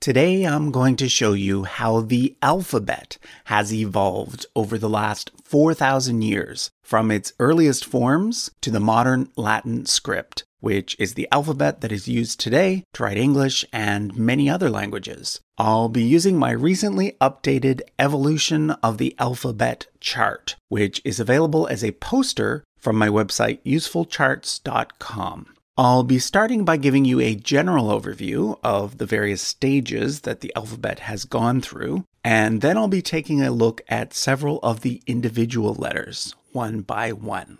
Today I'm going to show you how the alphabet has evolved over the last 4,000 years from its earliest forms to the modern Latin script, which is the alphabet that is used today to write English and many other languages. I'll be using my recently updated Evolution of the Alphabet chart, which is available as a poster from my website usefulcharts.com. I'll be starting by giving you a general overview of the various stages that the alphabet has gone through, and then I'll be taking a look at several of the individual letters, one by one.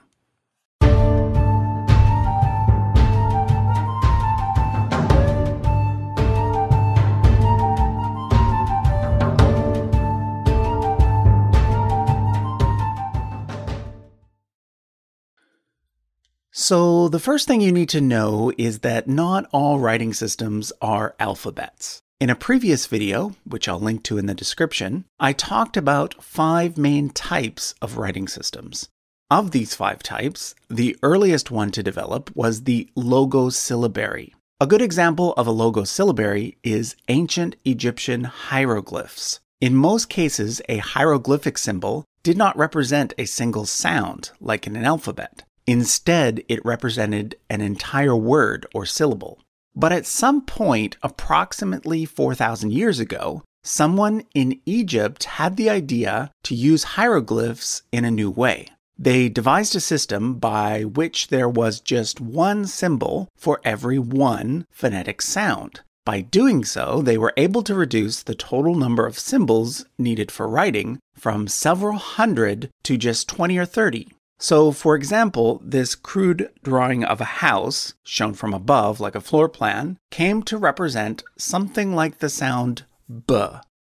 So, the first thing you need to know is that not all writing systems are alphabets. In a previous video, which I'll link to in the description, I talked about five main types of writing systems. Of these five types, the earliest one to develop was the logosyllabary. A good example of a logosyllabary is ancient Egyptian hieroglyphs. In most cases, a hieroglyphic symbol did not represent a single sound, like in an alphabet. Instead, it represented an entire word or syllable. But at some point, approximately 4,000 years ago, someone in Egypt had the idea to use hieroglyphs in a new way. They devised a system by which there was just one symbol for every one phonetic sound. By doing so, they were able to reduce the total number of symbols needed for writing from several hundred to just 20 or 30. So, for example, this crude drawing of a house, shown from above like a floor plan, came to represent something like the sound b,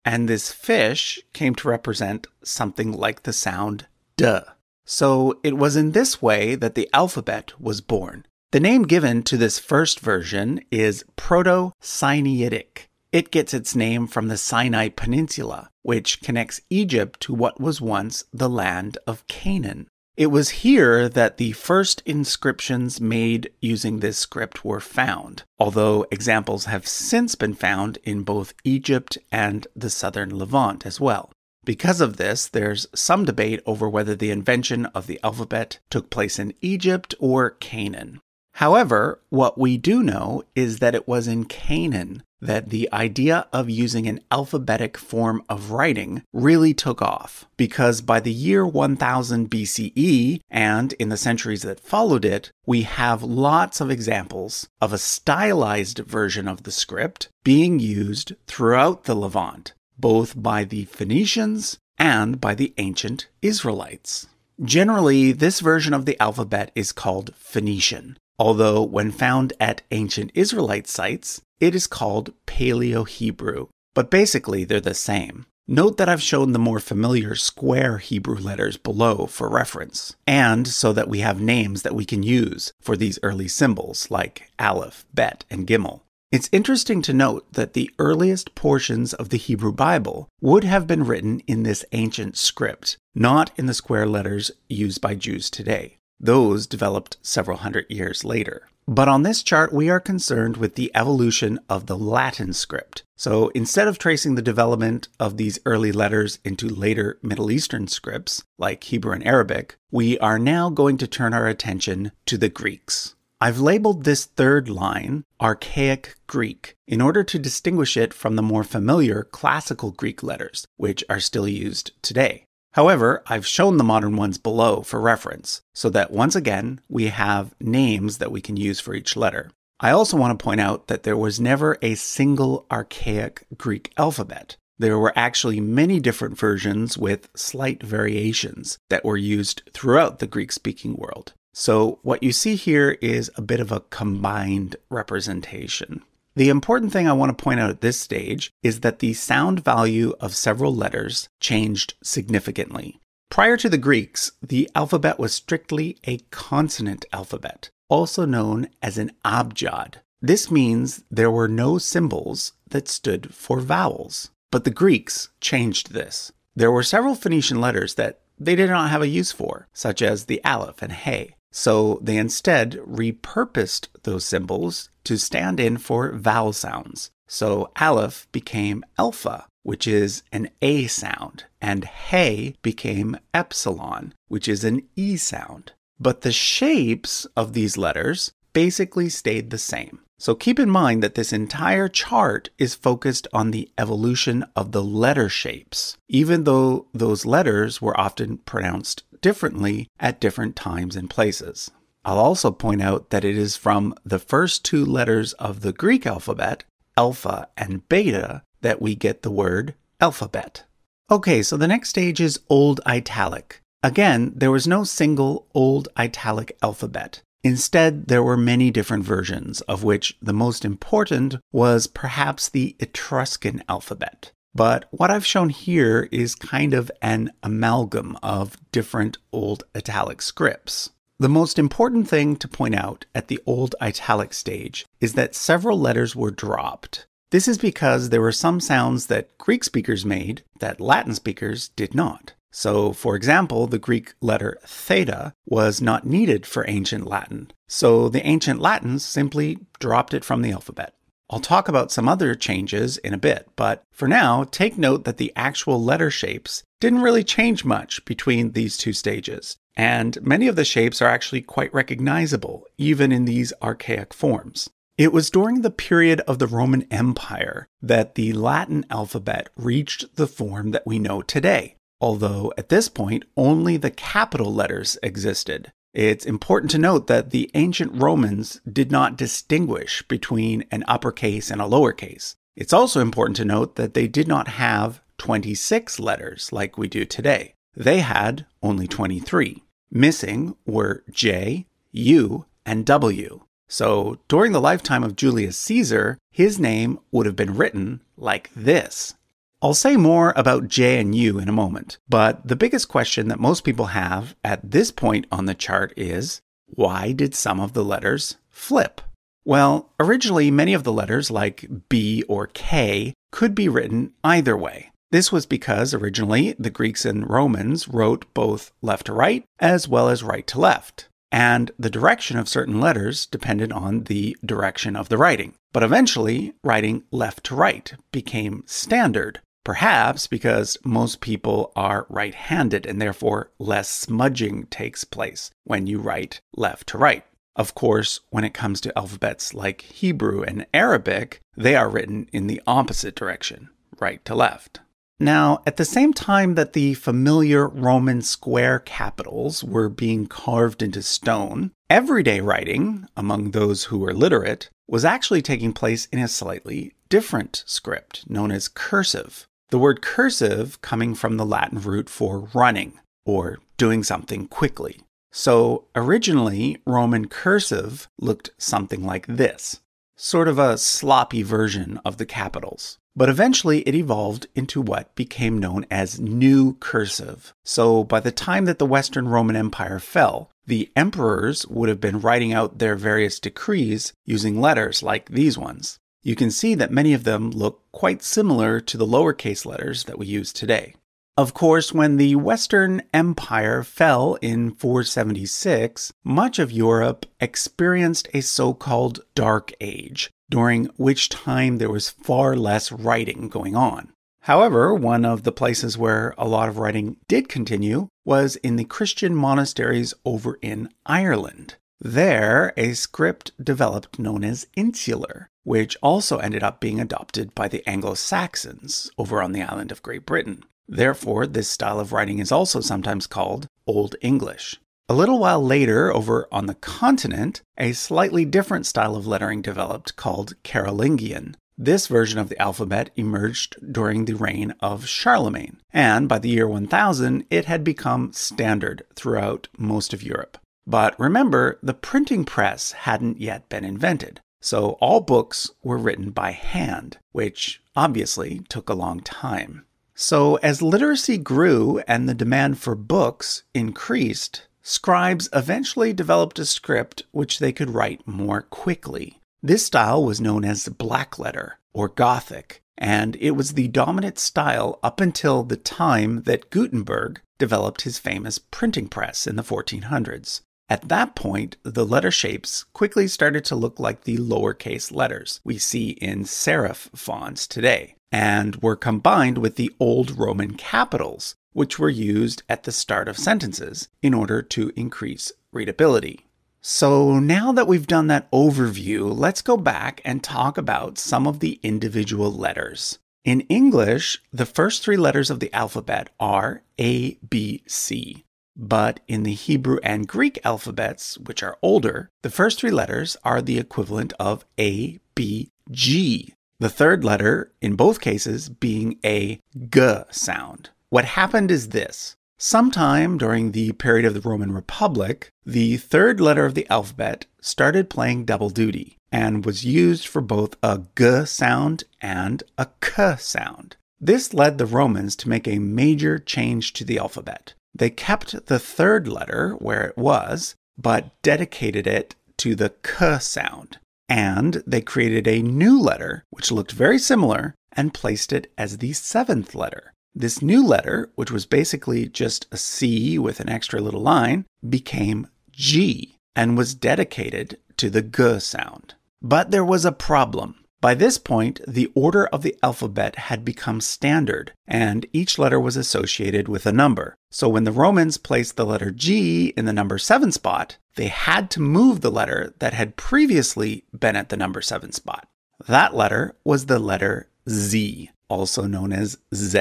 and this fish came to represent something like the sound d. So, it was in this way that the alphabet was born. The name given to this first version is Proto Sinaitic. It gets its name from the Sinai Peninsula, which connects Egypt to what was once the land of Canaan. It was here that the first inscriptions made using this script were found, although examples have since been found in both Egypt and the southern Levant as well. Because of this, there's some debate over whether the invention of the alphabet took place in Egypt or Canaan. However, what we do know is that it was in Canaan that the idea of using an alphabetic form of writing really took off, because by the year 1000 BCE and in the centuries that followed it, we have lots of examples of a stylized version of the script being used throughout the Levant, both by the Phoenicians and by the ancient Israelites. Generally, this version of the alphabet is called Phoenician, although when found at ancient Israelite sites, it is called Paleo Hebrew. But basically, they're the same. Note that I've shown the more familiar square Hebrew letters below for reference, and so that we have names that we can use for these early symbols like Aleph, Bet, and Gimel. It's interesting to note that the earliest portions of the Hebrew Bible would have been written in this ancient script, not in the square letters used by Jews today. Those developed several hundred years later. But on this chart, we are concerned with the evolution of the Latin script. So instead of tracing the development of these early letters into later Middle Eastern scripts, like Hebrew and Arabic, we are now going to turn our attention to the Greeks. I've labeled this third line Archaic Greek in order to distinguish it from the more familiar classical Greek letters, which are still used today. However, I've shown the modern ones below for reference, so that once again, we have names that we can use for each letter. I also want to point out that there was never a single archaic Greek alphabet. There were actually many different versions with slight variations that were used throughout the Greek speaking world. So, what you see here is a bit of a combined representation. The important thing I want to point out at this stage is that the sound value of several letters changed significantly. Prior to the Greeks, the alphabet was strictly a consonant alphabet, also known as an abjad. This means there were no symbols that stood for vowels. But the Greeks changed this. There were several Phoenician letters that they did not have a use for, such as the aleph and hey. So they instead repurposed those symbols to stand in for vowel sounds. So Aleph became Alpha, which is an A sound, and He became Epsilon, which is an E sound. But the shapes of these letters basically stayed the same. So keep in mind that this entire chart is focused on the evolution of the letter shapes, even though those letters were often pronounced differently at different times and places. I'll also point out that it is from the first two letters of the Greek alphabet, alpha and beta, that we get the word alphabet. Okay, so the next stage is Old Italic. Again, there was no single Old Italic alphabet. Instead, there were many different versions, of which the most important was perhaps the Etruscan alphabet. But what I've shown here is kind of an amalgam of different Old Italic scripts. The most important thing to point out at the Old Italic stage is that several letters were dropped. This is because there were some sounds that Greek speakers made that Latin speakers did not. So, for example, the Greek letter theta was not needed for ancient Latin, so the ancient Latins simply dropped it from the alphabet. I'll talk about some other changes in a bit, but for now, take note that the actual letter shapes didn't really change much between these two stages, and many of the shapes are actually quite recognizable, even in these archaic forms. It was during the period of the Roman Empire that the Latin alphabet reached the form that we know today, although at this point only the capital letters existed. It's important to note that the ancient Romans did not distinguish between an uppercase and a lowercase. It's also important to note that they did not have 26 letters like we do today. They had only 23. Missing were J, U, and W. So during the lifetime of Julius Caesar, his name would have been written like this I'll say more about J and U in a moment, but the biggest question that most people have at this point on the chart is why did some of the letters flip? Well, originally, many of the letters, like B or K, could be written either way. This was because originally the Greeks and Romans wrote both left to right as well as right to left. And the direction of certain letters depended on the direction of the writing. But eventually, writing left to right became standard, Perhaps because most people are right handed and therefore less smudging takes place when you write left to right. Of course, when it comes to alphabets like Hebrew and Arabic, they are written in the opposite direction, right to left. Now, at the same time that the familiar Roman square capitals were being carved into stone, everyday writing, among those who were literate, was actually taking place in a slightly different script known as cursive. The word cursive coming from the Latin root for running or doing something quickly. So originally, Roman cursive looked something like this, sort of a sloppy version of the capitals. But eventually it evolved into what became known as New Cursive. So by the time that the Western Roman Empire fell, the emperors would have been writing out their various decrees using letters like these ones you can see that many of them look quite similar to the lowercase letters that we use today. Of course, when the Western Empire fell in 476, much of Europe experienced a so called Dark Age, during which time there was far less writing going on. However, one of the places where a lot of writing did continue was in the Christian monasteries over in Ireland. There, a script developed known as Insular, which also ended up being adopted by the Anglo Saxons over on the island of Great Britain. Therefore, this style of writing is also sometimes called Old English. A little while later, over on the continent, a slightly different style of lettering developed called Carolingian. This version of the alphabet emerged during the reign of Charlemagne, and by the year 1000, it had become standard throughout most of Europe. But remember, the printing press hadn't yet been invented. So all books were written by hand, which obviously took a long time. So as literacy grew and the demand for books increased, scribes eventually developed a script which they could write more quickly. This style was known as blackletter or Gothic, and it was the dominant style up until the time that Gutenberg developed his famous printing press in the 1400s. At that point, the letter shapes quickly started to look like the lowercase letters we see in serif fonts today, and were combined with the old Roman capitals, which were used at the start of sentences in order to increase readability. So now that we've done that overview, let's go back and talk about some of the individual letters. In English, the first three letters of the alphabet are A, B, C. But in the Hebrew and Greek alphabets, which are older, the first three letters are the equivalent of A, B, G. The third letter, in both cases, being a G sound. What happened is this. Sometime during the period of the Roman Republic, the third letter of the alphabet started playing double duty and was used for both a G sound and a K sound. This led the Romans to make a major change to the alphabet. They kept the third letter where it was, but dedicated it to the K sound. And they created a new letter, which looked very similar, and placed it as the seventh letter. This new letter, which was basically just a C with an extra little line, became G and was dedicated to the G sound. But there was a problem. By this point, the order of the alphabet had become standard, and each letter was associated with a number. So when the Romans placed the letter G in the number 7 spot, they had to move the letter that had previously been at the number 7 spot. That letter was the letter Z, also known as Z.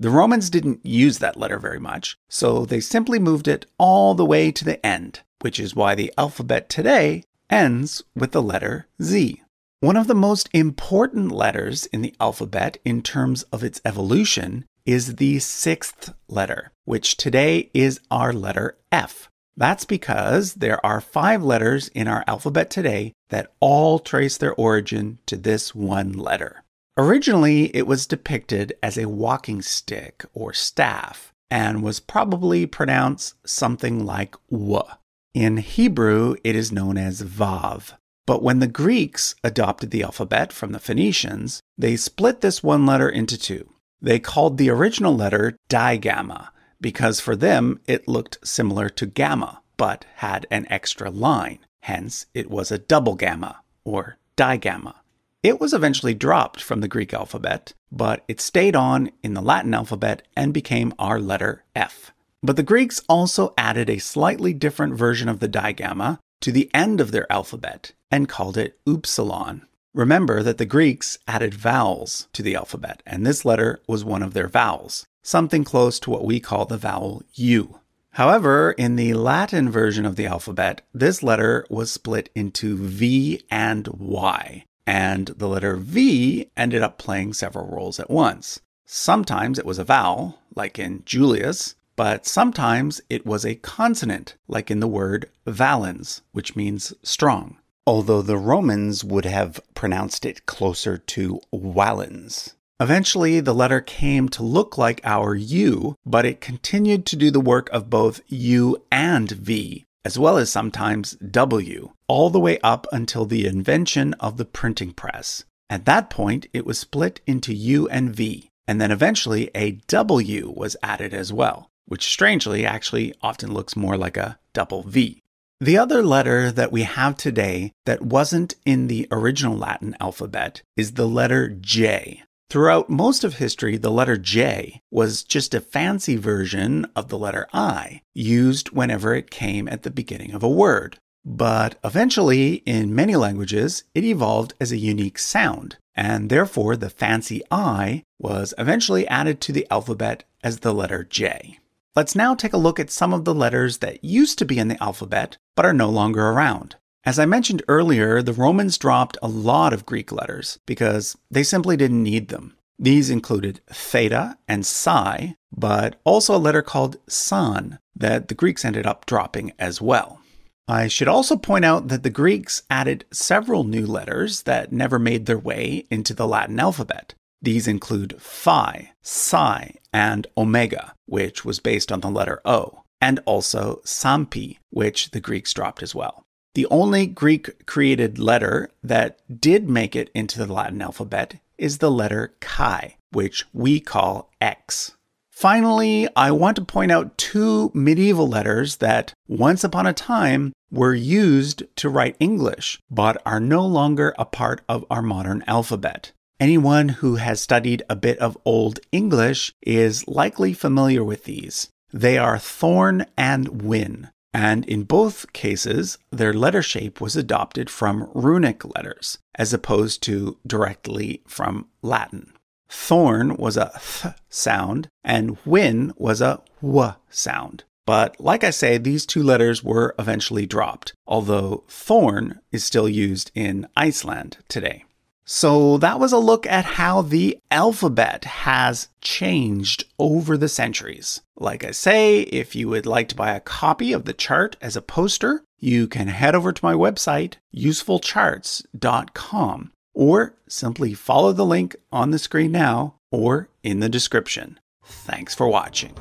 The Romans didn't use that letter very much, so they simply moved it all the way to the end, which is why the alphabet today ends with the letter Z. One of the most important letters in the alphabet in terms of its evolution is the sixth letter, which today is our letter F. That's because there are five letters in our alphabet today that all trace their origin to this one letter. Originally, it was depicted as a walking stick or staff and was probably pronounced something like W. In Hebrew, it is known as Vav. But when the Greeks adopted the alphabet from the Phoenicians, they split this one letter into two. They called the original letter digamma because for them it looked similar to gamma but had an extra line. Hence, it was a double gamma or digamma. It was eventually dropped from the Greek alphabet, but it stayed on in the Latin alphabet and became our letter F. But the Greeks also added a slightly different version of the digamma to the end of their alphabet and called it upsilon. Remember that the Greeks added vowels to the alphabet, and this letter was one of their vowels, something close to what we call the vowel U. However, in the Latin version of the alphabet, this letter was split into V and Y, and the letter V ended up playing several roles at once. Sometimes it was a vowel, like in Julius, but sometimes it was a consonant, like in the word valens, which means strong, although the Romans would have pronounced it closer to valens. Eventually, the letter came to look like our U, but it continued to do the work of both U and V, as well as sometimes W, all the way up until the invention of the printing press. At that point, it was split into U and V, and then eventually a W was added as well which strangely actually often looks more like a double V. The other letter that we have today that wasn't in the original Latin alphabet is the letter J. Throughout most of history, the letter J was just a fancy version of the letter I, used whenever it came at the beginning of a word. But eventually, in many languages, it evolved as a unique sound, and therefore the fancy I was eventually added to the alphabet as the letter J. Let's now take a look at some of the letters that used to be in the alphabet but are no longer around. As I mentioned earlier, the Romans dropped a lot of Greek letters because they simply didn't need them. These included theta and psi, but also a letter called san that the Greeks ended up dropping as well. I should also point out that the Greeks added several new letters that never made their way into the Latin alphabet. These include phi, psi, and omega, which was based on the letter O, and also sampi, which the Greeks dropped as well. The only Greek created letter that did make it into the Latin alphabet is the letter chi, which we call X. Finally, I want to point out two medieval letters that once upon a time were used to write English, but are no longer a part of our modern alphabet. Anyone who has studied a bit of Old English is likely familiar with these. They are Thorn and Wynn, and in both cases, their letter shape was adopted from runic letters, as opposed to directly from Latin. Thorn was a th sound and wynn was a w sound. But like I say, these two letters were eventually dropped, although thorn is still used in Iceland today. So that was a look at how the alphabet has changed over the centuries. Like I say, if you would like to buy a copy of the chart as a poster, you can head over to my website, usefulcharts.com or simply follow the link on the screen now or in the description. Thanks for watching.